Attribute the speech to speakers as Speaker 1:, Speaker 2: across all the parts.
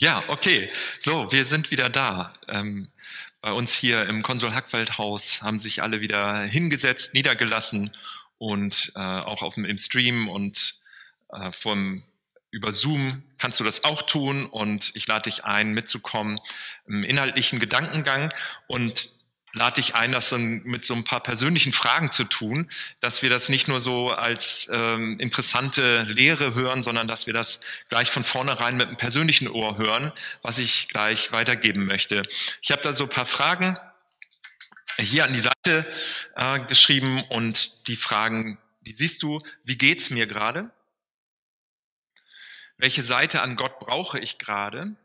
Speaker 1: Ja, okay. So, wir sind wieder da. Ähm, bei uns hier im Konsul Hackfeld-Haus haben sich alle wieder hingesetzt, niedergelassen und äh, auch auf dem, im Stream und äh, vom, über Zoom kannst du das auch tun und ich lade dich ein, mitzukommen im inhaltlichen Gedankengang und lade dich ein, das mit so ein paar persönlichen Fragen zu tun, dass wir das nicht nur so als ähm, interessante Lehre hören, sondern dass wir das gleich von vornherein mit einem persönlichen Ohr hören, was ich gleich weitergeben möchte. Ich habe da so ein paar Fragen hier an die Seite äh, geschrieben und die Fragen, die siehst du, wie geht's mir gerade? Welche Seite an Gott brauche ich gerade?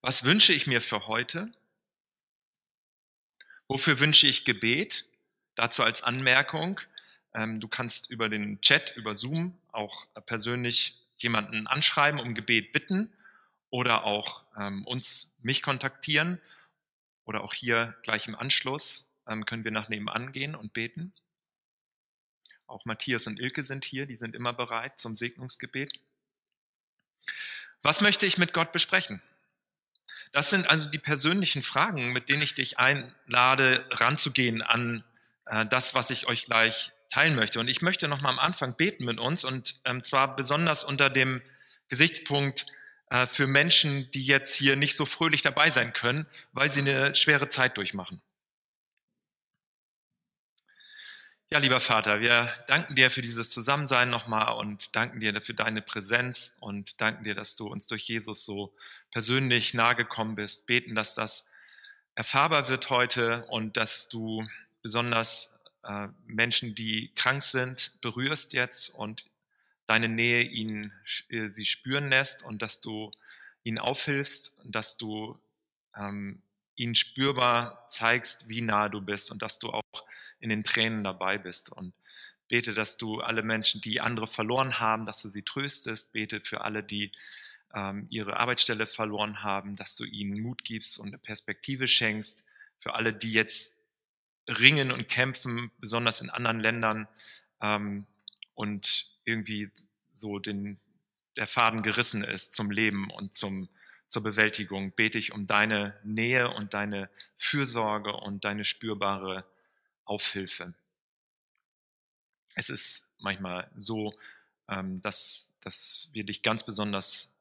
Speaker 1: Was wünsche ich mir für heute? Wofür wünsche ich Gebet? Dazu als Anmerkung. Ähm, du kannst über den Chat, über Zoom auch persönlich jemanden anschreiben, um Gebet bitten oder auch ähm, uns, mich kontaktieren oder auch hier gleich im Anschluss ähm, können wir nach nebenan gehen und beten. Auch Matthias und Ilke sind hier, die sind immer bereit zum Segnungsgebet. Was möchte ich mit Gott besprechen? Das sind also die persönlichen Fragen, mit denen ich dich einlade, ranzugehen an äh, das, was ich euch gleich teilen möchte. Und ich möchte noch mal am Anfang beten mit uns und ähm, zwar besonders unter dem Gesichtspunkt äh, für Menschen, die jetzt hier nicht so fröhlich dabei sein können, weil sie eine schwere Zeit durchmachen. Ja, lieber Vater, wir danken dir für dieses Zusammensein nochmal und danken dir für deine Präsenz und danken dir, dass du uns durch Jesus so persönlich nahegekommen bist. Beten, dass das erfahrbar wird heute und dass du besonders äh, Menschen, die krank sind, berührst jetzt und deine Nähe ihnen äh, sie spüren lässt und dass du ihnen aufhilfst und dass du ähm, ihnen spürbar zeigst, wie nah du bist und dass du auch in den Tränen dabei bist. Und bete, dass du alle Menschen, die andere verloren haben, dass du sie tröstest. Bete für alle, die ähm, ihre Arbeitsstelle verloren haben, dass du ihnen Mut gibst und eine Perspektive schenkst. Für alle, die jetzt ringen und kämpfen, besonders in anderen Ländern ähm, und irgendwie so den, der Faden gerissen ist zum Leben und zum, zur Bewältigung, bete ich um deine Nähe und deine Fürsorge und deine spürbare Aufhilfe. Es ist manchmal so, ähm, dass, dass wir dich ganz besonders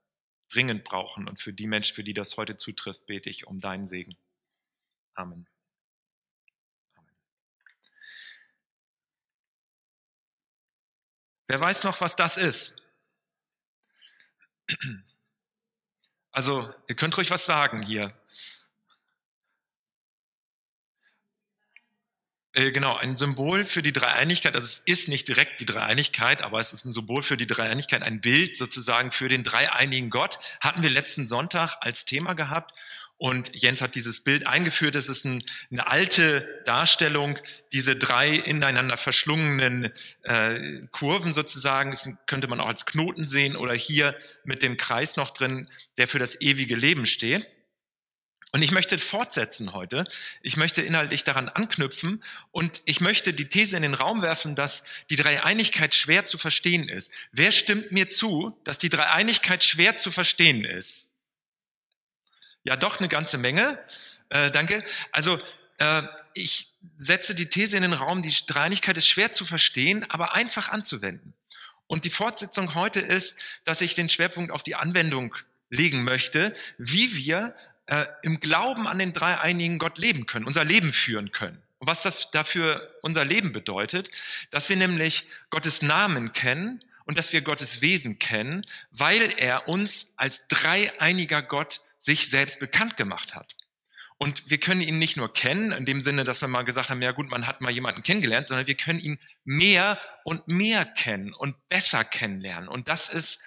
Speaker 1: dringend brauchen. Und für die Menschen, für die das heute zutrifft, bete ich um deinen Segen. Amen. Amen. Wer weiß noch, was das ist? Also, ihr könnt ruhig was sagen hier. Genau, ein Symbol für die Dreieinigkeit. Also es ist nicht direkt die Dreieinigkeit, aber es ist ein Symbol für die Dreieinigkeit, ein Bild sozusagen für den dreieinigen Gott. Hatten wir letzten Sonntag als Thema gehabt. Und Jens hat dieses Bild eingeführt. Es ist ein, eine alte Darstellung, diese drei ineinander verschlungenen äh, Kurven sozusagen. Das könnte man auch als Knoten sehen oder hier mit dem Kreis noch drin, der für das ewige Leben steht. Und ich möchte fortsetzen heute. Ich möchte inhaltlich daran anknüpfen und ich möchte die These in den Raum werfen, dass die Dreieinigkeit schwer zu verstehen ist. Wer stimmt mir zu, dass die Dreieinigkeit schwer zu verstehen ist? Ja, doch eine ganze Menge. Äh, danke. Also äh, ich setze die These in den Raum, die Dreieinigkeit ist schwer zu verstehen, aber einfach anzuwenden. Und die Fortsetzung heute ist, dass ich den Schwerpunkt auf die Anwendung legen möchte, wie wir äh, im Glauben an den dreieinigen Gott leben können, unser Leben führen können. Und was das dafür unser Leben bedeutet, dass wir nämlich Gottes Namen kennen und dass wir Gottes Wesen kennen, weil er uns als dreieiniger Gott sich selbst bekannt gemacht hat. Und wir können ihn nicht nur kennen, in dem Sinne, dass wir mal gesagt haben, ja gut, man hat mal jemanden kennengelernt, sondern wir können ihn mehr und mehr kennen und besser kennenlernen. Und das ist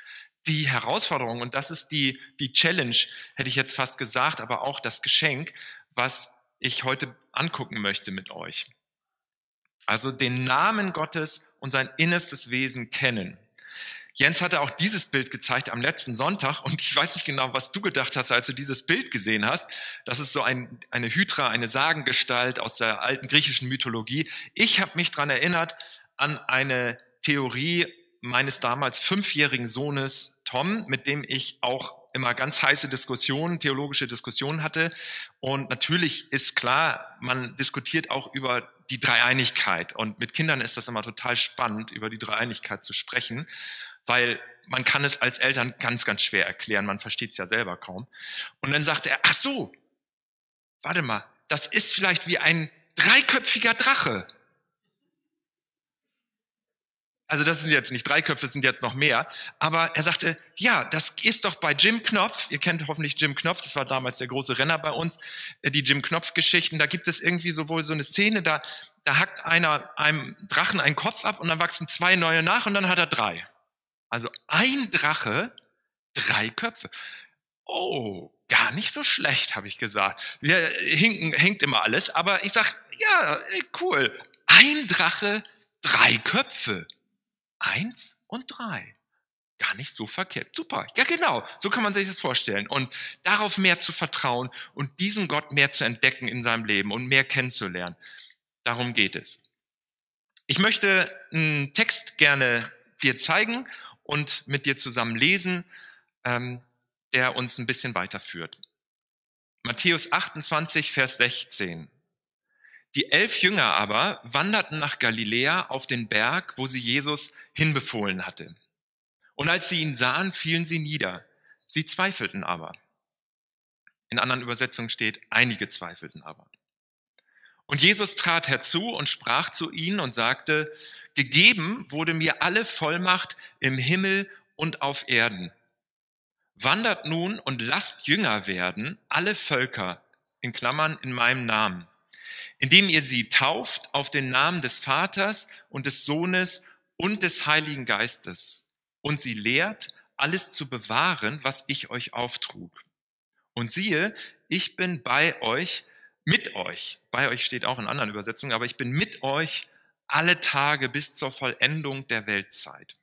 Speaker 1: die Herausforderung und das ist die, die Challenge, hätte ich jetzt fast gesagt, aber auch das Geschenk, was ich heute angucken möchte mit euch. Also den Namen Gottes und sein innerstes Wesen kennen. Jens hatte auch dieses Bild gezeigt am letzten Sonntag und ich weiß nicht genau, was du gedacht hast, als du dieses Bild gesehen hast. Das ist so ein, eine Hydra, eine Sagengestalt aus der alten griechischen Mythologie. Ich habe mich dran erinnert an eine Theorie meines damals fünfjährigen Sohnes Tom, mit dem ich auch immer ganz heiße Diskussionen, theologische Diskussionen hatte. Und natürlich ist klar, man diskutiert auch über die Dreieinigkeit. Und mit Kindern ist das immer total spannend, über die Dreieinigkeit zu sprechen, weil man kann es als Eltern ganz, ganz schwer erklären. Man versteht es ja selber kaum. Und dann sagte er, ach so, warte mal, das ist vielleicht wie ein dreiköpfiger Drache also das sind jetzt nicht drei Köpfe, sind jetzt noch mehr. Aber er sagte, ja, das ist doch bei Jim Knopf. Ihr kennt hoffentlich Jim Knopf. Das war damals der große Renner bei uns. Äh, die Jim Knopf Geschichten. Da gibt es irgendwie sowohl so eine Szene, da, da hackt einer einem Drachen einen Kopf ab und dann wachsen zwei neue nach und dann hat er drei. Also ein Drache, drei Köpfe. Oh, gar nicht so schlecht, habe ich gesagt. Wir hinken, hängt immer alles. Aber ich sag, ja, cool. Ein Drache, drei Köpfe. Eins und drei. Gar nicht so verkehrt. Super. Ja, genau. So kann man sich das vorstellen. Und darauf mehr zu vertrauen und diesen Gott mehr zu entdecken in seinem Leben und mehr kennenzulernen. Darum geht es. Ich möchte einen Text gerne dir zeigen und mit dir zusammen lesen, ähm, der uns ein bisschen weiterführt. Matthäus 28, Vers 16. Die elf Jünger aber wanderten nach Galiläa auf den Berg, wo sie Jesus hinbefohlen hatte. Und als sie ihn sahen, fielen sie nieder. Sie zweifelten aber. In anderen Übersetzungen steht, einige zweifelten aber. Und Jesus trat herzu und sprach zu ihnen und sagte, gegeben wurde mir alle Vollmacht im Himmel und auf Erden. Wandert nun und lasst Jünger werden, alle Völker, in Klammern in meinem Namen indem ihr sie tauft auf den Namen des Vaters und des Sohnes und des Heiligen Geistes und sie lehrt, alles zu bewahren, was ich euch auftrug. Und siehe, ich bin bei euch, mit euch, bei euch steht auch in anderen Übersetzungen, aber ich bin mit euch alle Tage bis zur Vollendung der Weltzeit.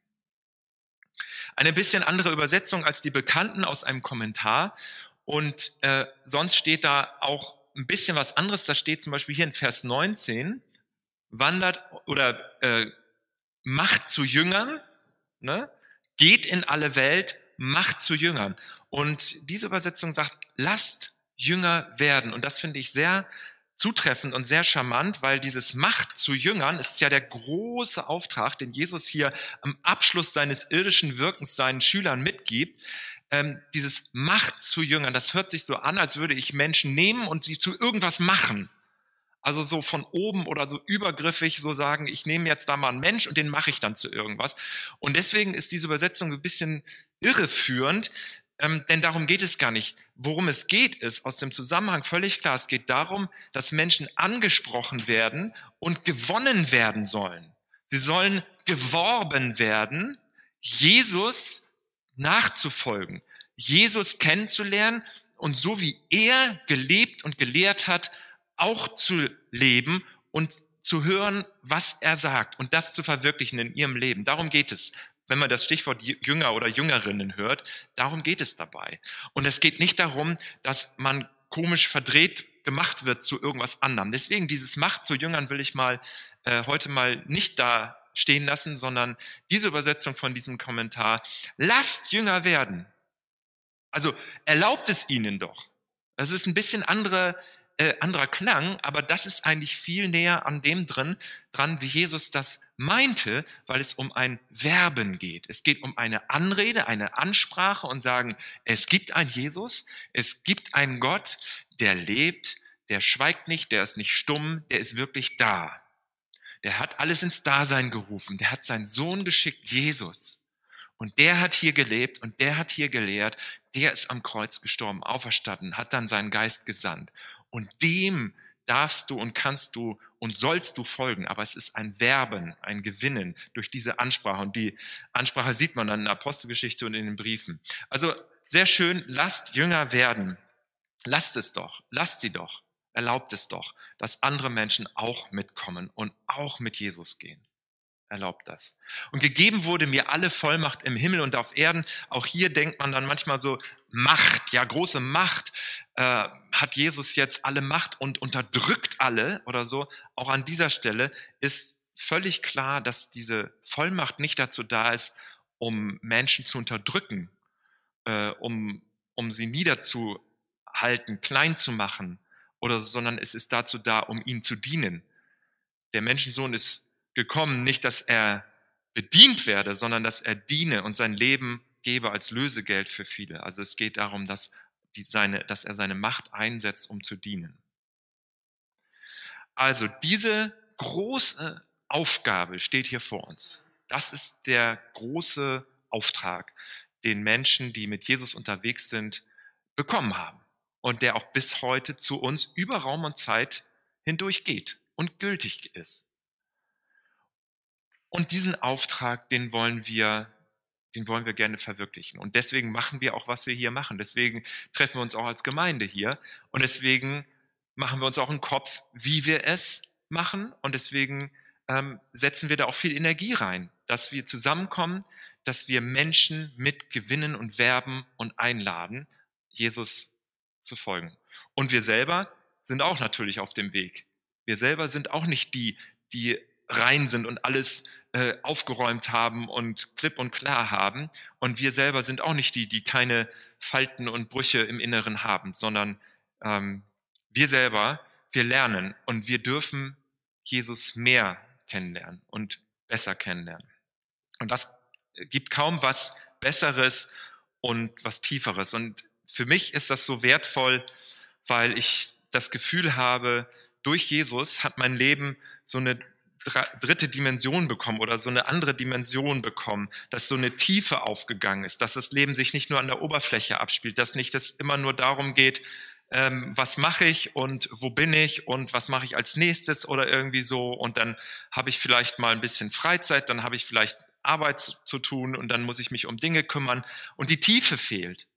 Speaker 1: Eine bisschen andere Übersetzung als die bekannten aus einem Kommentar. Und äh, sonst steht da auch ein bisschen was anderes. Da steht zum Beispiel hier in Vers 19, wandert oder äh, macht zu Jüngern, ne? geht in alle Welt, macht zu Jüngern. Und diese Übersetzung sagt, lasst Jünger werden. Und das finde ich sehr zutreffend und sehr charmant, weil dieses Macht zu Jüngern ist ja der große Auftrag, den Jesus hier am Abschluss seines irdischen Wirkens seinen Schülern mitgibt ähm, dieses Macht zu Jüngern, das hört sich so an, als würde ich Menschen nehmen und sie zu irgendwas machen. Also so von oben oder so übergriffig so sagen, ich nehme jetzt da mal einen Mensch und den mache ich dann zu irgendwas. Und deswegen ist diese Übersetzung ein bisschen irreführend, ähm, denn darum geht es gar nicht. Worum es geht, ist aus dem Zusammenhang völlig klar. Es geht darum, dass Menschen angesprochen werden und gewonnen werden sollen. Sie sollen geworben werden, Jesus nachzufolgen, Jesus kennenzulernen und so wie er gelebt und gelehrt hat, auch zu leben und zu hören, was er sagt und das zu verwirklichen in ihrem Leben. Darum geht es. Wenn man das Stichwort Jünger oder Jüngerinnen hört, darum geht es dabei. Und es geht nicht darum, dass man komisch verdreht gemacht wird zu irgendwas anderem. Deswegen dieses Macht zu Jüngern will ich mal äh, heute mal nicht da stehen lassen, sondern diese Übersetzung von diesem Kommentar, lasst Jünger werden. Also erlaubt es ihnen doch. Das ist ein bisschen andere, äh, anderer Klang, aber das ist eigentlich viel näher an dem drin, dran, wie Jesus das meinte, weil es um ein Werben geht. Es geht um eine Anrede, eine Ansprache und sagen, es gibt einen Jesus, es gibt einen Gott, der lebt, der schweigt nicht, der ist nicht stumm, der ist wirklich da der hat alles ins Dasein gerufen. Der hat seinen Sohn geschickt, Jesus. Und der hat hier gelebt und der hat hier gelehrt. Der ist am Kreuz gestorben, auferstanden, hat dann seinen Geist gesandt. Und dem darfst du und kannst du und sollst du folgen. Aber es ist ein Werben, ein Gewinnen durch diese Ansprache. Und die Ansprache sieht man dann in der Apostelgeschichte und in den Briefen. Also sehr schön, lasst Jünger werden. Lasst es doch, lasst sie doch erlaubt es doch, dass andere Menschen auch mitkommen und auch mit Jesus gehen. Erlaubt das. Und gegeben wurde mir alle Vollmacht im Himmel und auf Erden. Auch hier denkt man dann manchmal so, Macht, ja, große Macht. Äh, hat Jesus jetzt alle Macht und unterdrückt alle oder so? Auch an dieser Stelle ist völlig klar, dass diese Vollmacht nicht dazu da ist, um Menschen zu unterdrücken äh, um, um sie niederzuhalten, klein zu machen, oder, sondern es ist dazu da, um ihnen zu dienen. Der Menschensohn ist gekommen, nicht, dass er bedient werde, sondern dass er diene und sein Leben gebe als Lösegeld für viele. Also es geht darum, dass, die, seine, dass er seine Macht einsetzt, um zu dienen. Also diese große Aufgabe steht hier vor uns. Das ist der große Auftrag, den Menschen, die mit Jesus unterwegs sind, bekommen haben und der auch bis heute zu uns über Raum und Zeit hindurch geht und gültig ist. Und diesen Auftrag, den wollen wir, den wollen wir gerne verwirklichen. Und deswegen machen wir auch, was wir hier machen. Deswegen treffen wir uns auch als Gemeinde hier. Und deswegen machen wir uns auch einen Kopf, wie wir es machen. Und deswegen ähm, setzen wir da auch viel Energie rein, dass wir zusammenkommen, dass wir Menschen mit gewinnen und werben und einladen, Jesus zu folgen. Und wir selber sind auch natürlich auf dem Weg. Wir selber sind auch nicht die, die rein sind und alles äh, aufgeräumt haben und klipp und klar haben. Und wir selber sind auch nicht die, die keine Falten und Brüche im Inneren haben, sondern ähm, wir selber, wir lernen und wir dürfen Jesus mehr kennenlernen und besser kennenlernen. Und das gibt kaum was Besseres und was Tieferes. Und für mich ist das so wertvoll, weil ich das Gefühl habe, durch Jesus hat mein Leben so eine dritte Dimension bekommen oder so eine andere Dimension bekommen, dass so eine Tiefe aufgegangen ist, dass das Leben sich nicht nur an der Oberfläche abspielt, dass nicht es immer nur darum geht, ähm, was mache ich und wo bin ich und was mache ich als nächstes oder irgendwie so und dann habe ich vielleicht mal ein bisschen Freizeit, dann habe ich vielleicht Arbeit zu, zu tun und dann muss ich mich um Dinge kümmern und die Tiefe fehlt.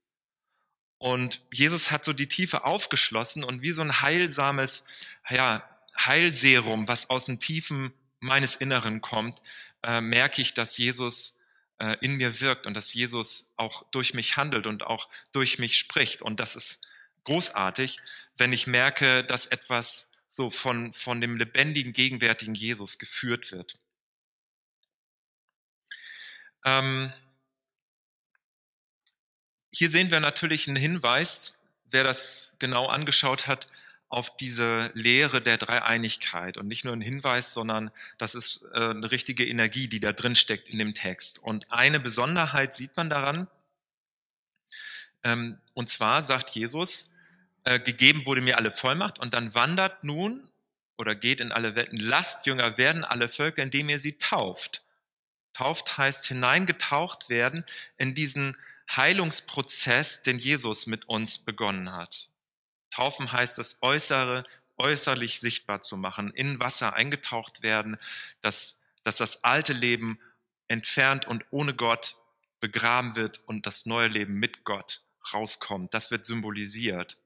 Speaker 1: Und Jesus hat so die Tiefe aufgeschlossen und wie so ein heilsames, ja, Heilserum, was aus dem Tiefen meines Inneren kommt, äh, merke ich, dass Jesus äh, in mir wirkt und dass Jesus auch durch mich handelt und auch durch mich spricht. Und das ist großartig, wenn ich merke, dass etwas so von, von dem lebendigen, gegenwärtigen Jesus geführt wird. Ähm, hier sehen wir natürlich einen Hinweis, wer das genau angeschaut hat, auf diese Lehre der Dreieinigkeit und nicht nur ein Hinweis, sondern das ist äh, eine richtige Energie, die da drin steckt in dem Text. Und eine Besonderheit sieht man daran, ähm, und zwar sagt Jesus, äh, gegeben wurde mir alle Vollmacht und dann wandert nun oder geht in alle Welten, lasst Jünger werden alle Völker, indem ihr sie tauft. Tauft heißt hineingetaucht werden in diesen Heilungsprozess, den Jesus mit uns begonnen hat. Taufen heißt das Äußere äußerlich sichtbar zu machen, in Wasser eingetaucht werden, dass, dass das alte Leben entfernt und ohne Gott begraben wird und das neue Leben mit Gott rauskommt. Das wird symbolisiert.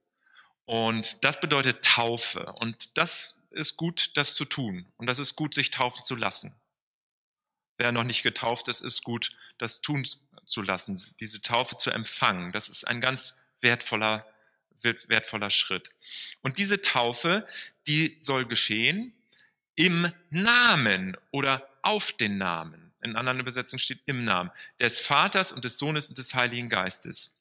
Speaker 1: Und das bedeutet Taufe. Und das ist gut, das zu tun. Und das ist gut, sich taufen zu lassen. Wer noch nicht getauft ist, ist gut, das tun zu lassen, diese Taufe zu empfangen. Das ist ein ganz wertvoller wertvoller Schritt. Und diese Taufe, die soll geschehen im Namen oder auf den Namen. In anderen Übersetzungen steht im Namen des Vaters und des Sohnes und des Heiligen Geistes.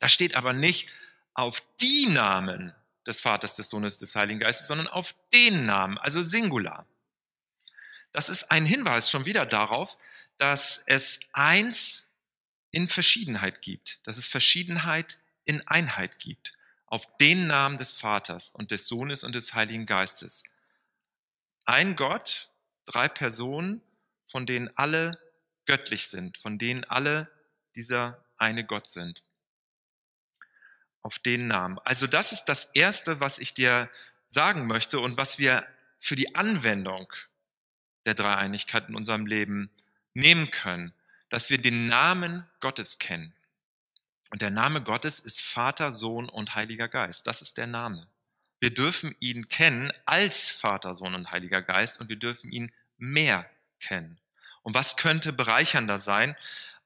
Speaker 1: Da steht aber nicht auf die Namen des Vaters, des Sohnes, des Heiligen Geistes, sondern auf den Namen, also Singular. Das ist ein Hinweis schon wieder darauf, dass es eins in Verschiedenheit gibt, dass es Verschiedenheit in Einheit gibt auf den Namen des Vaters und des Sohnes und des Heiligen Geistes. Ein Gott, drei Personen, von denen alle göttlich sind, von denen alle dieser eine Gott sind. Auf den Namen. Also das ist das Erste, was ich dir sagen möchte und was wir für die Anwendung der Dreieinigkeit in unserem Leben nehmen können, dass wir den Namen Gottes kennen. Und der Name Gottes ist Vater, Sohn und Heiliger Geist. Das ist der Name. Wir dürfen ihn kennen als Vater, Sohn und Heiliger Geist und wir dürfen ihn mehr kennen. Und was könnte bereichernder sein,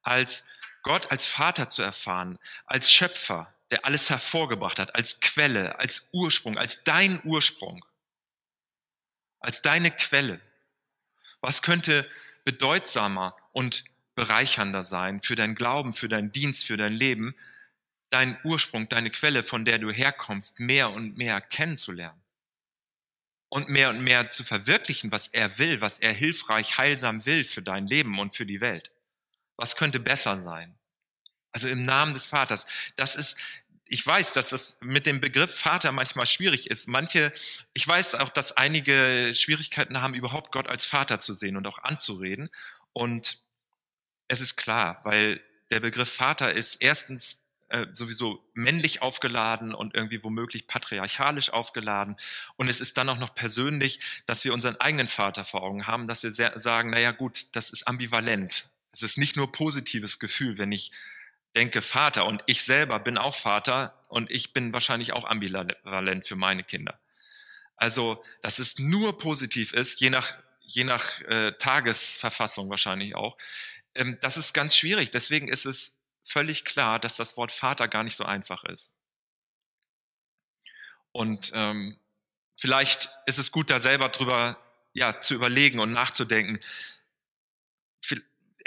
Speaker 1: als Gott als Vater zu erfahren, als Schöpfer, der alles hervorgebracht hat, als Quelle, als Ursprung, als dein Ursprung, als deine Quelle. Was könnte bedeutsamer und bereichernder sein für dein Glauben, für deinen Dienst, für dein Leben, deinen Ursprung, deine Quelle, von der du herkommst, mehr und mehr kennenzulernen und mehr und mehr zu verwirklichen, was er will, was er hilfreich, heilsam will für dein Leben und für die Welt. Was könnte besser sein? Also im Namen des Vaters. Das ist, ich weiß, dass das mit dem Begriff Vater manchmal schwierig ist. Manche, ich weiß auch, dass einige Schwierigkeiten haben, überhaupt Gott als Vater zu sehen und auch anzureden. Und es ist klar, weil der Begriff Vater ist erstens äh, sowieso männlich aufgeladen und irgendwie womöglich patriarchalisch aufgeladen. Und es ist dann auch noch persönlich, dass wir unseren eigenen Vater vor Augen haben, dass wir sagen, naja gut, das ist ambivalent. Es ist nicht nur positives Gefühl, wenn ich denke Vater und ich selber bin auch Vater und ich bin wahrscheinlich auch ambivalent für meine Kinder. Also, dass es nur positiv ist, je nach, je nach äh, Tagesverfassung wahrscheinlich auch, das ist ganz schwierig. Deswegen ist es völlig klar, dass das Wort Vater gar nicht so einfach ist. Und ähm, vielleicht ist es gut, da selber drüber ja, zu überlegen und nachzudenken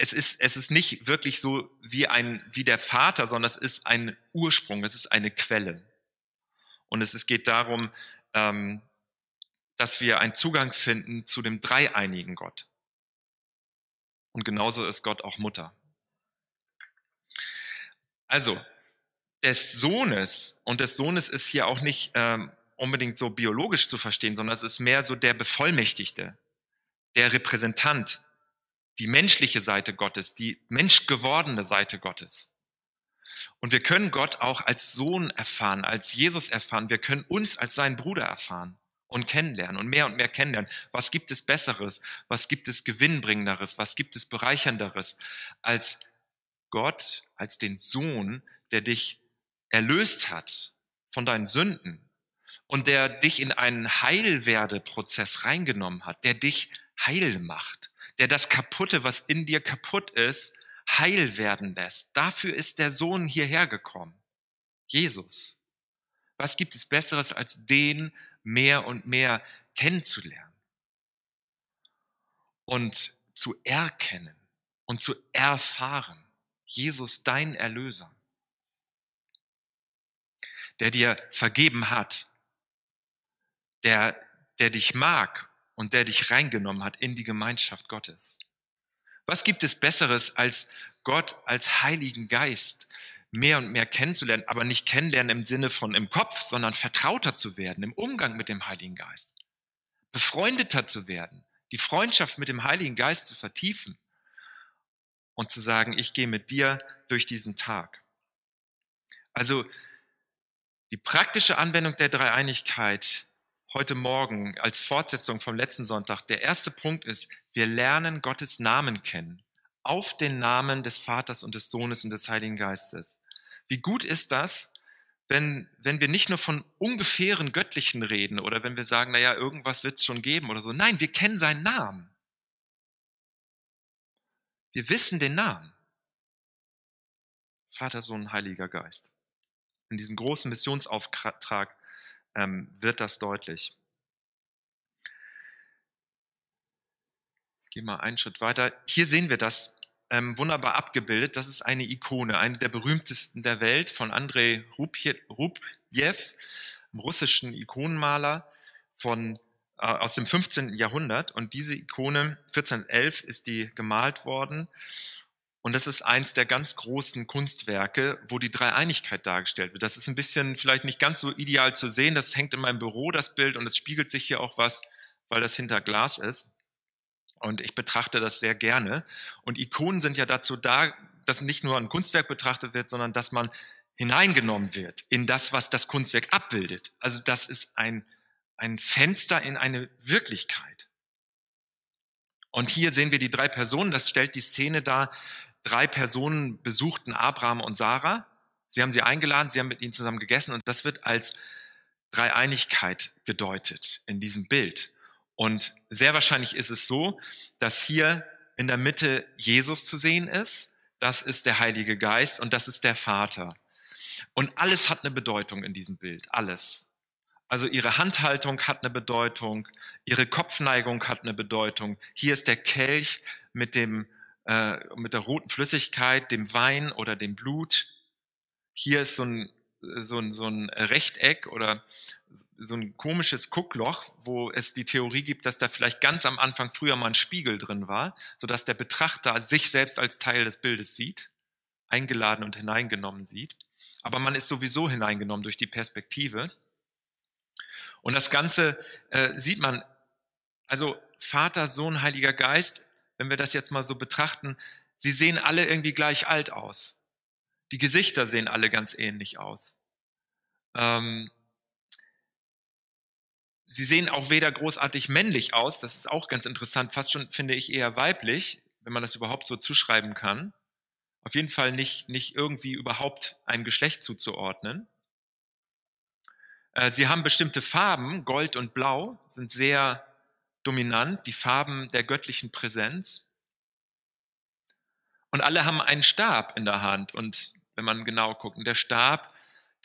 Speaker 1: es ist, es ist nicht wirklich so wie ein, wie der Vater, sondern es ist ein Ursprung, es ist eine Quelle. Und es, es geht darum, ähm, dass wir einen Zugang finden zu dem dreieinigen Gott. Und genauso ist Gott auch Mutter. Also, des Sohnes, und des Sohnes ist hier auch nicht ähm, unbedingt so biologisch zu verstehen, sondern es ist mehr so der Bevollmächtigte, der Repräsentant, die menschliche Seite Gottes, die menschgewordene Seite Gottes. Und wir können Gott auch als Sohn erfahren, als Jesus erfahren. Wir können uns als seinen Bruder erfahren und kennenlernen und mehr und mehr kennenlernen. Was gibt es Besseres? Was gibt es Gewinnbringenderes? Was gibt es Bereichernderes als Gott, als den Sohn, der dich erlöst hat von deinen Sünden und der dich in einen Heilwerdeprozess reingenommen hat, der dich heil macht, der das Kaputte, was in dir kaputt ist, heil werden lässt. Dafür ist der Sohn hierher gekommen. Jesus. Was gibt es Besseres, als den mehr und mehr kennenzulernen und zu erkennen und zu erfahren? Jesus, dein Erlöser, der dir vergeben hat, der, der dich mag und der dich reingenommen hat in die Gemeinschaft Gottes. Was gibt es Besseres, als Gott als Heiligen Geist mehr und mehr kennenzulernen, aber nicht kennenlernen im Sinne von im Kopf, sondern vertrauter zu werden im Umgang mit dem Heiligen Geist, befreundeter zu werden, die Freundschaft mit dem Heiligen Geist zu vertiefen und zu sagen, ich gehe mit dir durch diesen Tag. Also die praktische Anwendung der Dreieinigkeit heute Morgen als Fortsetzung vom letzten Sonntag. Der erste Punkt ist, wir lernen Gottes Namen kennen. Auf den Namen des Vaters und des Sohnes und des Heiligen Geistes. Wie gut ist das, wenn, wenn wir nicht nur von ungefähren Göttlichen reden oder wenn wir sagen, naja, irgendwas wird es schon geben oder so. Nein, wir kennen seinen Namen. Wir wissen den Namen. Vater, Sohn, Heiliger Geist. In diesem großen Missionsauftrag ähm, wird das deutlich. Gehen wir einen Schritt weiter. Hier sehen wir das ähm, wunderbar abgebildet. Das ist eine Ikone, eine der berühmtesten der Welt von Andrei Rubjew, einem russischen Ikonenmaler von, äh, aus dem 15. Jahrhundert. Und diese Ikone, 1411, ist die gemalt worden. Und das ist eins der ganz großen Kunstwerke, wo die Dreieinigkeit dargestellt wird. Das ist ein bisschen vielleicht nicht ganz so ideal zu sehen. Das hängt in meinem Büro, das Bild, und es spiegelt sich hier auch was, weil das hinter Glas ist. Und ich betrachte das sehr gerne. Und Ikonen sind ja dazu da, dass nicht nur ein Kunstwerk betrachtet wird, sondern dass man hineingenommen wird in das, was das Kunstwerk abbildet. Also das ist ein, ein Fenster in eine Wirklichkeit. Und hier sehen wir die drei Personen. Das stellt die Szene dar, drei Personen besuchten Abraham und Sarah. Sie haben sie eingeladen, sie haben mit ihnen zusammen gegessen und das wird als Dreieinigkeit gedeutet in diesem Bild. Und sehr wahrscheinlich ist es so, dass hier in der Mitte Jesus zu sehen ist, das ist der Heilige Geist und das ist der Vater. Und alles hat eine Bedeutung in diesem Bild, alles. Also ihre Handhaltung hat eine Bedeutung, ihre Kopfneigung hat eine Bedeutung. Hier ist der Kelch mit dem äh, mit der roten Flüssigkeit, dem Wein oder dem Blut. Hier ist so ein, so ein, so ein Rechteck oder so ein komisches Guckloch, wo es die Theorie gibt, dass da vielleicht ganz am Anfang früher mal ein Spiegel drin war, sodass der Betrachter sich selbst als Teil des Bildes sieht, eingeladen und hineingenommen sieht. Aber man ist sowieso hineingenommen durch die Perspektive. Und das Ganze äh, sieht man, also Vater, Sohn, Heiliger Geist, wenn wir das jetzt mal so betrachten, sie sehen alle irgendwie gleich alt aus. Die Gesichter sehen alle ganz ähnlich aus. Ähm, sie sehen auch weder großartig männlich aus, das ist auch ganz interessant, fast schon finde ich eher weiblich, wenn man das überhaupt so zuschreiben kann. Auf jeden Fall nicht, nicht irgendwie überhaupt einem Geschlecht zuzuordnen. Äh, sie haben bestimmte Farben, Gold und Blau, sind sehr dominant, die Farben der göttlichen Präsenz. Und alle haben einen Stab in der Hand. Und wenn man genau guckt, der Stab,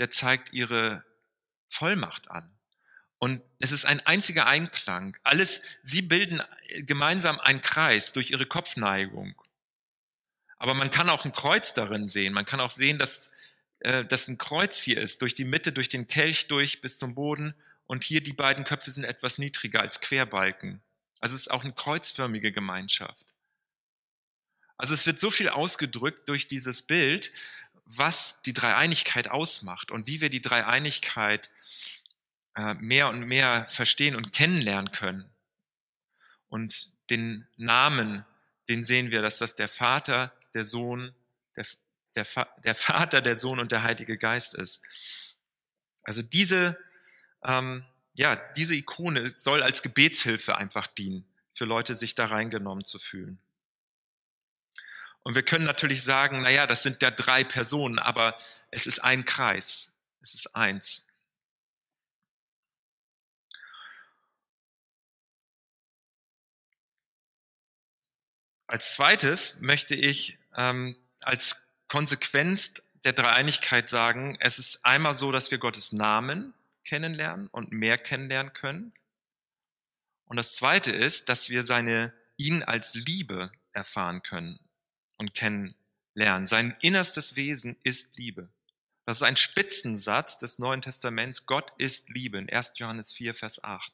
Speaker 1: der zeigt ihre Vollmacht an. Und es ist ein einziger Einklang. Alles, sie bilden gemeinsam einen Kreis durch ihre Kopfneigung. Aber man kann auch ein Kreuz darin sehen. Man kann auch sehen, dass, äh, dass ein Kreuz hier ist, durch die Mitte, durch den Kelch durch bis zum Boden. Und hier die beiden Köpfe sind etwas niedriger als Querbalken. Also es ist auch eine kreuzförmige Gemeinschaft. Also es wird so viel ausgedrückt durch dieses Bild, was die Dreieinigkeit ausmacht und wie wir die Dreieinigkeit äh, mehr und mehr verstehen und kennenlernen können. Und den Namen, den sehen wir, dass das der Vater, der Sohn, der, der, der Vater, der Sohn und der Heilige Geist ist. Also diese ähm, ja, diese Ikone soll als Gebetshilfe einfach dienen, für Leute sich da reingenommen zu fühlen. Und wir können natürlich sagen, na ja, das sind ja drei Personen, aber es ist ein Kreis. Es ist eins. Als zweites möchte ich ähm, als Konsequenz der Dreieinigkeit sagen, es ist einmal so, dass wir Gottes Namen kennenlernen und mehr kennenlernen können. Und das Zweite ist, dass wir seine, ihn als Liebe erfahren können und kennenlernen. Sein innerstes Wesen ist Liebe. Das ist ein Spitzensatz des Neuen Testaments. Gott ist Liebe in 1. Johannes 4, Vers 8.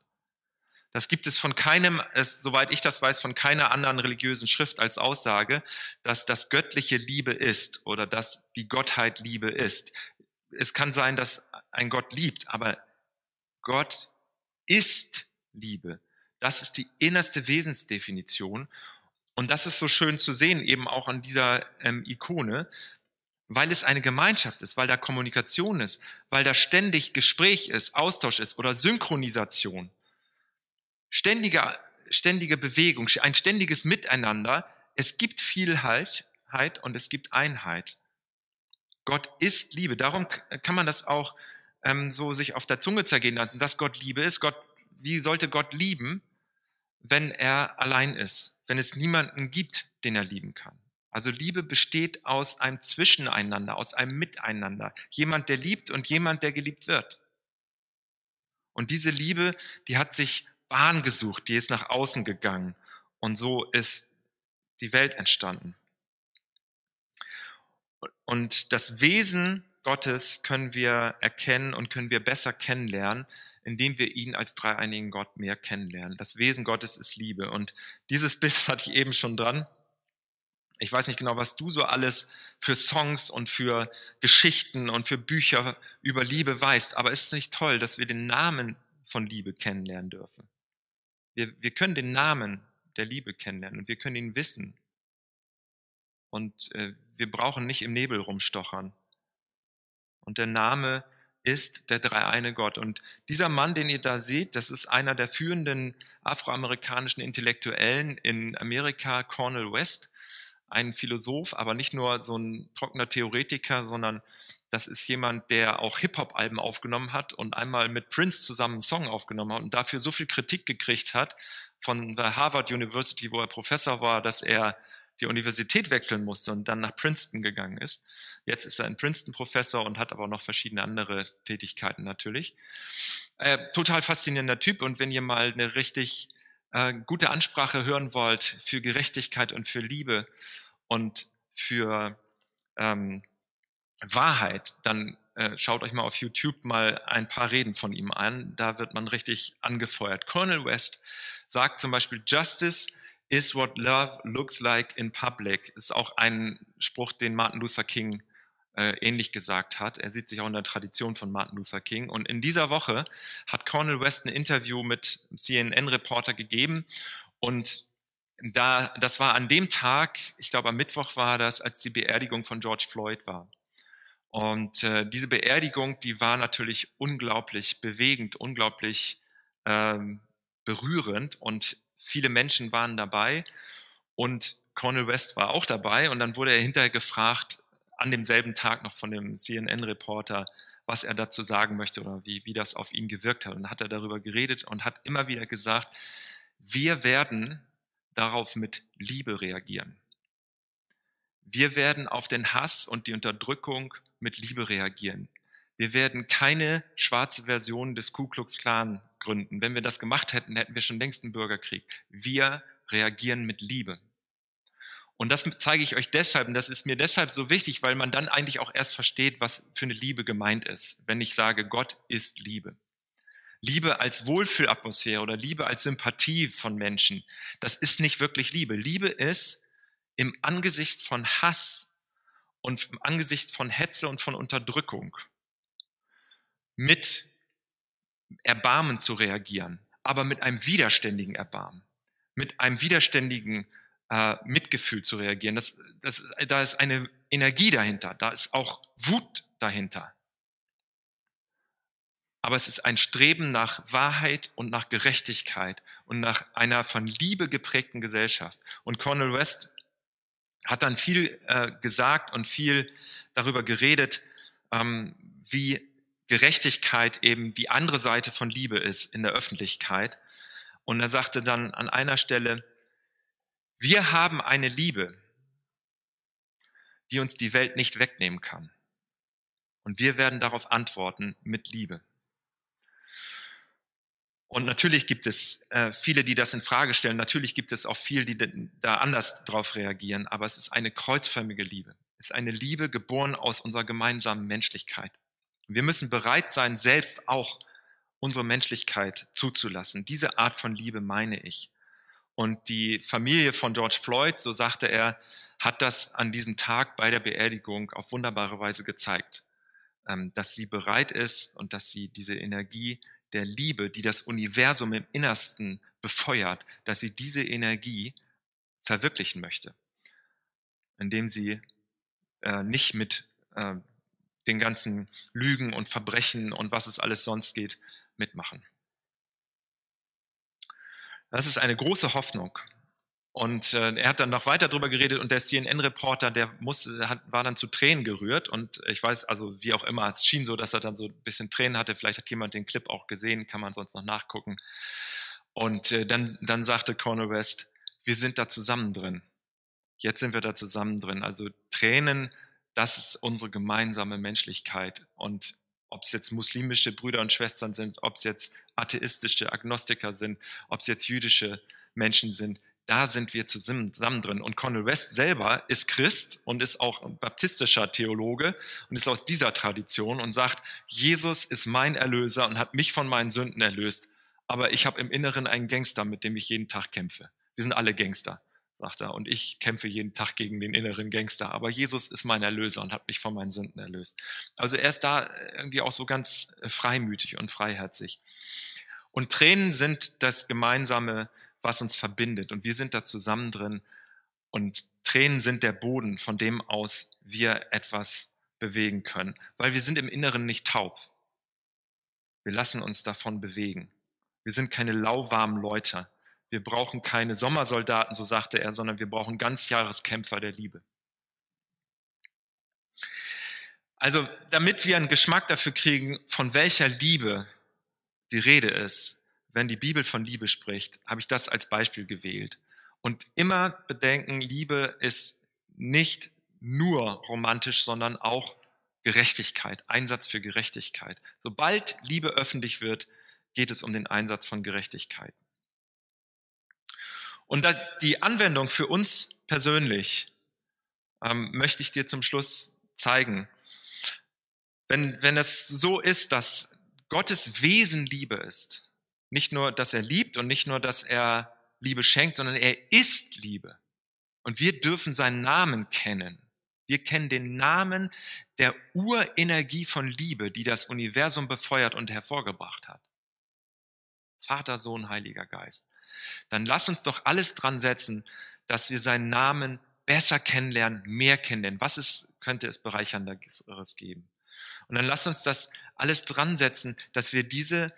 Speaker 1: Das gibt es von keinem, soweit ich das weiß, von keiner anderen religiösen Schrift als Aussage, dass das göttliche Liebe ist oder dass die Gottheit Liebe ist. Es kann sein, dass ein Gott liebt, aber Gott ist Liebe. Das ist die innerste Wesensdefinition. Und das ist so schön zu sehen, eben auch an dieser ähm, Ikone, weil es eine Gemeinschaft ist, weil da Kommunikation ist, weil da ständig Gespräch ist, Austausch ist oder Synchronisation. Ständige, ständige Bewegung, ein ständiges Miteinander. Es gibt Vielheit und es gibt Einheit. Gott ist Liebe. Darum kann man das auch ähm, so sich auf der Zunge zergehen lassen, dass Gott Liebe ist. Gott, wie sollte Gott lieben, wenn er allein ist, wenn es niemanden gibt, den er lieben kann? Also Liebe besteht aus einem Zwischeneinander, aus einem Miteinander. Jemand, der liebt und jemand, der geliebt wird. Und diese Liebe, die hat sich Bahn gesucht, die ist nach außen gegangen. Und so ist die Welt entstanden. Und das Wesen Gottes können wir erkennen und können wir besser kennenlernen, indem wir ihn als dreieinigen Gott mehr kennenlernen. Das Wesen Gottes ist Liebe. Und dieses Bild hatte ich eben schon dran. Ich weiß nicht genau, was du so alles für Songs und für Geschichten und für Bücher über Liebe weißt, aber ist es nicht toll, dass wir den Namen von Liebe kennenlernen dürfen? Wir, wir können den Namen der Liebe kennenlernen und wir können ihn wissen. Und äh, wir brauchen nicht im Nebel rumstochern. Und der Name ist der dreieine Gott. Und dieser Mann, den ihr da seht, das ist einer der führenden afroamerikanischen Intellektuellen in Amerika, Cornel West, ein Philosoph, aber nicht nur so ein trockener Theoretiker, sondern das ist jemand, der auch Hip-Hop-Alben aufgenommen hat und einmal mit Prince zusammen einen Song aufgenommen hat und dafür so viel Kritik gekriegt hat von der Harvard University, wo er Professor war, dass er die Universität wechseln musste und dann nach Princeton gegangen ist. Jetzt ist er ein Princeton-Professor und hat aber noch verschiedene andere Tätigkeiten natürlich. Äh, total faszinierender Typ und wenn ihr mal eine richtig äh, gute Ansprache hören wollt für Gerechtigkeit und für Liebe und für ähm, Wahrheit, dann äh, schaut euch mal auf YouTube mal ein paar Reden von ihm an. Da wird man richtig angefeuert. Colonel West sagt zum Beispiel, Justice is what love looks like in public. Ist auch ein Spruch, den Martin Luther King äh, ähnlich gesagt hat. Er sieht sich auch in der Tradition von Martin Luther King. Und in dieser Woche hat Cornel West ein Interview mit CNN-Reporter gegeben und da, das war an dem Tag, ich glaube am Mittwoch war das, als die Beerdigung von George Floyd war. Und äh, diese Beerdigung, die war natürlich unglaublich bewegend, unglaublich ähm, berührend und viele Menschen waren dabei und Cornel West war auch dabei und dann wurde er hinterher gefragt, an demselben Tag noch von dem CNN-Reporter, was er dazu sagen möchte oder wie, wie das auf ihn gewirkt hat. Und dann hat er darüber geredet und hat immer wieder gesagt, wir werden darauf mit Liebe reagieren. Wir werden auf den Hass und die Unterdrückung mit Liebe reagieren. Wir werden keine schwarze Version des Ku Klux Klan gründen. Wenn wir das gemacht hätten, hätten wir schon längst einen Bürgerkrieg. Wir reagieren mit Liebe. Und das zeige ich euch deshalb, und das ist mir deshalb so wichtig, weil man dann eigentlich auch erst versteht, was für eine Liebe gemeint ist, wenn ich sage, Gott ist Liebe. Liebe als Wohlfühlatmosphäre oder Liebe als Sympathie von Menschen, das ist nicht wirklich Liebe. Liebe ist im Angesicht von Hass und im Angesicht von Hetze und von Unterdrückung mit Erbarmen zu reagieren, aber mit einem widerständigen Erbarmen, mit einem widerständigen äh, Mitgefühl zu reagieren. Das, das, da ist eine Energie dahinter, da ist auch Wut dahinter. Aber es ist ein Streben nach Wahrheit und nach Gerechtigkeit und nach einer von Liebe geprägten Gesellschaft. Und Cornel West hat dann viel äh, gesagt und viel darüber geredet, ähm, wie Gerechtigkeit eben die andere Seite von Liebe ist in der Öffentlichkeit. Und er sagte dann an einer Stelle, wir haben eine Liebe, die uns die Welt nicht wegnehmen kann. Und wir werden darauf antworten mit Liebe. Und natürlich gibt es äh, viele, die das in Frage stellen. Natürlich gibt es auch viele, die da anders drauf reagieren. Aber es ist eine kreuzförmige Liebe. Es ist eine Liebe geboren aus unserer gemeinsamen Menschlichkeit. Wir müssen bereit sein, selbst auch unsere Menschlichkeit zuzulassen. Diese Art von Liebe meine ich. Und die Familie von George Floyd, so sagte er, hat das an diesem Tag bei der Beerdigung auf wunderbare Weise gezeigt, ähm, dass sie bereit ist und dass sie diese Energie der Liebe, die das Universum im Innersten befeuert, dass sie diese Energie verwirklichen möchte, indem sie äh, nicht mit äh, den ganzen Lügen und Verbrechen und was es alles sonst geht, mitmachen. Das ist eine große Hoffnung. Und äh, er hat dann noch weiter darüber geredet und der CNN-Reporter, der musste, hat, war dann zu Tränen gerührt und ich weiß, also wie auch immer, es schien so, dass er dann so ein bisschen Tränen hatte. Vielleicht hat jemand den Clip auch gesehen, kann man sonst noch nachgucken. Und äh, dann, dann sagte Cornel West, wir sind da zusammen drin. Jetzt sind wir da zusammen drin. Also Tränen, das ist unsere gemeinsame Menschlichkeit. Und ob es jetzt muslimische Brüder und Schwestern sind, ob es jetzt atheistische Agnostiker sind, ob es jetzt jüdische Menschen sind, da sind wir zusammen drin. Und Cornel West selber ist Christ und ist auch ein baptistischer Theologe und ist aus dieser Tradition und sagt, Jesus ist mein Erlöser und hat mich von meinen Sünden erlöst. Aber ich habe im Inneren einen Gangster, mit dem ich jeden Tag kämpfe. Wir sind alle Gangster sagt er, und ich kämpfe jeden Tag gegen den inneren Gangster, aber Jesus ist mein Erlöser und hat mich von meinen Sünden erlöst. Also er ist da irgendwie auch so ganz äh, freimütig und freiherzig. Und Tränen sind das Gemeinsame, was uns verbindet und wir sind da zusammen drin und Tränen sind der Boden, von dem aus wir etwas bewegen können, weil wir sind im Inneren nicht taub. Wir lassen uns davon bewegen. Wir sind keine lauwarmen Leute, wir brauchen keine Sommersoldaten, so sagte er, sondern wir brauchen Ganzjahreskämpfer der Liebe. Also, damit wir einen Geschmack dafür kriegen, von welcher Liebe die Rede ist, wenn die Bibel von Liebe spricht, habe ich das als Beispiel gewählt. Und immer bedenken, Liebe ist nicht nur romantisch, sondern auch Gerechtigkeit, Einsatz für Gerechtigkeit. Sobald Liebe öffentlich wird, geht es um den Einsatz von Gerechtigkeit. Und die Anwendung für uns persönlich ähm, möchte ich dir zum Schluss zeigen. Wenn, wenn es so ist, dass Gottes Wesen Liebe ist, nicht nur, dass er liebt und nicht nur, dass er Liebe schenkt, sondern er ist Liebe. Und wir dürfen seinen Namen kennen. Wir kennen den Namen der Urenergie von Liebe, die das Universum befeuert und hervorgebracht hat. Vater, Sohn, Heiliger Geist. Dann lass uns doch alles dran setzen, dass wir seinen Namen besser kennenlernen, mehr kennenlernen. Was ist, könnte es bereichernderes geben? Und dann lass uns das alles dran setzen, dass wir diese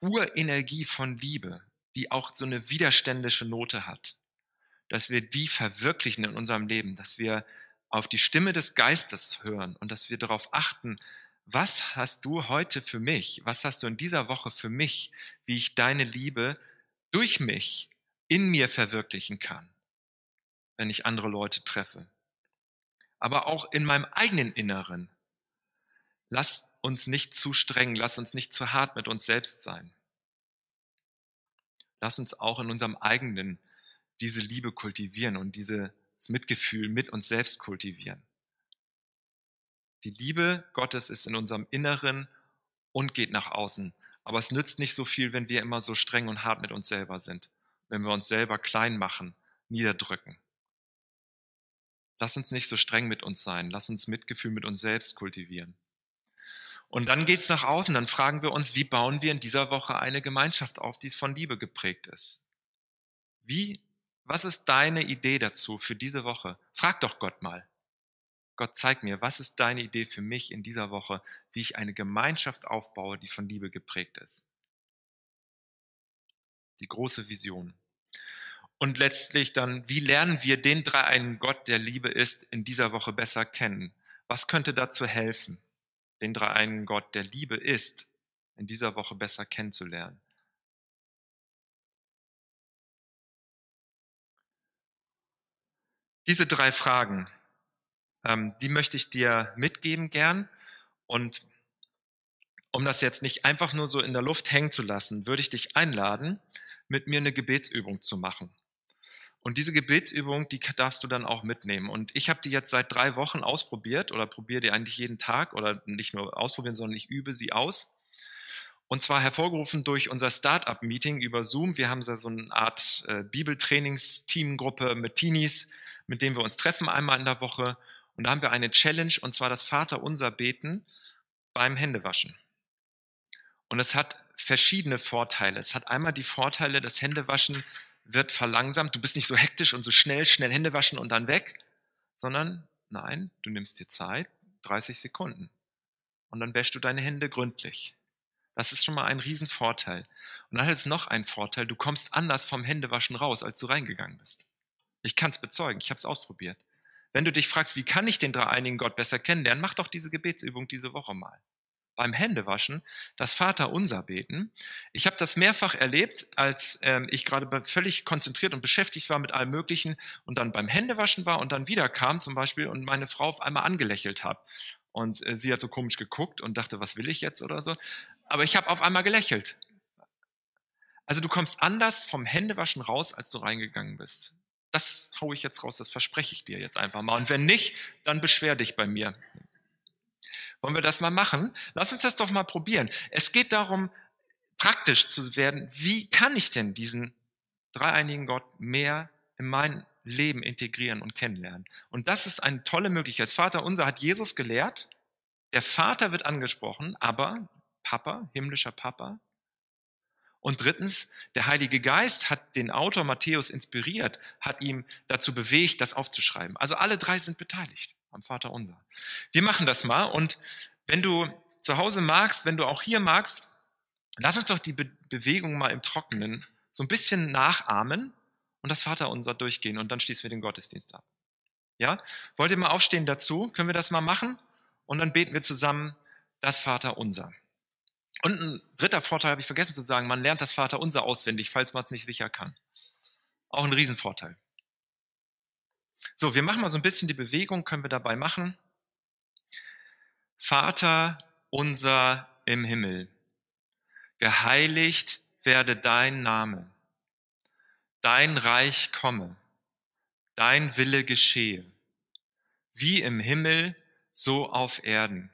Speaker 1: Urenergie von Liebe, die auch so eine widerständische Note hat, dass wir die verwirklichen in unserem Leben, dass wir auf die Stimme des Geistes hören und dass wir darauf achten, was hast du heute für mich, was hast du in dieser Woche für mich, wie ich deine Liebe durch mich in mir verwirklichen kann, wenn ich andere Leute treffe. Aber auch in meinem eigenen Inneren. Lass uns nicht zu streng, lass uns nicht zu hart mit uns selbst sein. Lass uns auch in unserem eigenen diese Liebe kultivieren und dieses Mitgefühl mit uns selbst kultivieren. Die Liebe Gottes ist in unserem Inneren und geht nach außen. Aber es nützt nicht so viel, wenn wir immer so streng und hart mit uns selber sind, wenn wir uns selber klein machen, niederdrücken. Lass uns nicht so streng mit uns sein. Lass uns Mitgefühl mit uns selbst kultivieren. Und dann geht's nach außen. Dann fragen wir uns, wie bauen wir in dieser Woche eine Gemeinschaft auf, die von Liebe geprägt ist? Wie, was ist deine Idee dazu für diese Woche? Frag doch Gott mal. Gott, zeig mir, was ist deine Idee für mich in dieser Woche, wie ich eine Gemeinschaft aufbaue, die von Liebe geprägt ist? Die große Vision. Und letztlich dann, wie lernen wir den dreieinen Gott, der Liebe ist, in dieser Woche besser kennen? Was könnte dazu helfen, den dreieinen Gott, der Liebe ist, in dieser Woche besser kennenzulernen? Diese drei Fragen ähm, die möchte ich dir mitgeben gern. Und um das jetzt nicht einfach nur so in der Luft hängen zu lassen, würde ich dich einladen, mit mir eine Gebetsübung zu machen. Und diese Gebetsübung, die darfst du dann auch mitnehmen. Und ich habe die jetzt seit drei Wochen ausprobiert oder probiere die eigentlich jeden Tag oder nicht nur ausprobieren, sondern ich übe sie aus. Und zwar hervorgerufen durch unser Startup-Meeting über Zoom. Wir haben so eine Art äh, Bibeltrainings-Teamgruppe mit Teenies, mit denen wir uns treffen einmal in der Woche und da haben wir eine Challenge, und zwar das Vaterunser beten beim Händewaschen. Und es hat verschiedene Vorteile. Es hat einmal die Vorteile, das Händewaschen wird verlangsamt. Du bist nicht so hektisch und so schnell, schnell Hände waschen und dann weg, sondern nein, du nimmst dir Zeit, 30 Sekunden. Und dann wäschst du deine Hände gründlich. Das ist schon mal ein Riesenvorteil. Und dann hat es noch einen Vorteil, du kommst anders vom Händewaschen raus, als du reingegangen bist. Ich kann es bezeugen, ich habe es ausprobiert. Wenn du dich fragst, wie kann ich den dreieinigen Gott besser kennenlernen, mach doch diese Gebetsübung diese Woche mal. Beim Händewaschen, das Vaterunser beten. Ich habe das mehrfach erlebt, als ähm, ich gerade völlig konzentriert und beschäftigt war mit allem Möglichen und dann beim Händewaschen war und dann wieder kam zum Beispiel und meine Frau auf einmal angelächelt habe. Und äh, sie hat so komisch geguckt und dachte, was will ich jetzt oder so. Aber ich habe auf einmal gelächelt. Also du kommst anders vom Händewaschen raus, als du reingegangen bist. Das haue ich jetzt raus, das verspreche ich dir jetzt einfach mal. Und wenn nicht, dann beschwer dich bei mir. Wollen wir das mal machen? Lass uns das doch mal probieren. Es geht darum, praktisch zu werden. Wie kann ich denn diesen dreieinigen Gott mehr in mein Leben integrieren und kennenlernen? Und das ist eine tolle Möglichkeit. Vater unser hat Jesus gelehrt. Der Vater wird angesprochen, aber Papa, himmlischer Papa, und drittens, der Heilige Geist hat den Autor Matthäus inspiriert, hat ihm dazu bewegt, das aufzuschreiben. Also alle drei sind beteiligt am Vater unser. Wir machen das mal und wenn du zu Hause magst, wenn du auch hier magst, lass uns doch die Be Bewegung mal im Trockenen so ein bisschen nachahmen und das Vater unser durchgehen und dann schließen wir den Gottesdienst ab. Ja? Wollt ihr mal aufstehen dazu? Können wir das mal machen? Und dann beten wir zusammen das Vater unser. Und ein dritter Vorteil habe ich vergessen zu sagen, man lernt das Vaterunser auswendig, falls man es nicht sicher kann. Auch ein Riesenvorteil. So, wir machen mal so ein bisschen die Bewegung, können wir dabei machen. Vater unser im Himmel, geheiligt werde dein Name, dein Reich komme, dein Wille geschehe, wie im Himmel, so auf Erden.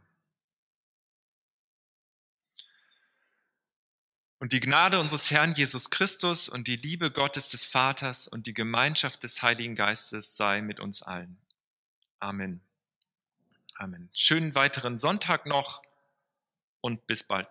Speaker 1: Und die Gnade unseres Herrn Jesus Christus und die Liebe Gottes des Vaters und die Gemeinschaft des Heiligen Geistes sei mit uns allen. Amen. Amen. Schönen weiteren Sonntag noch und bis bald.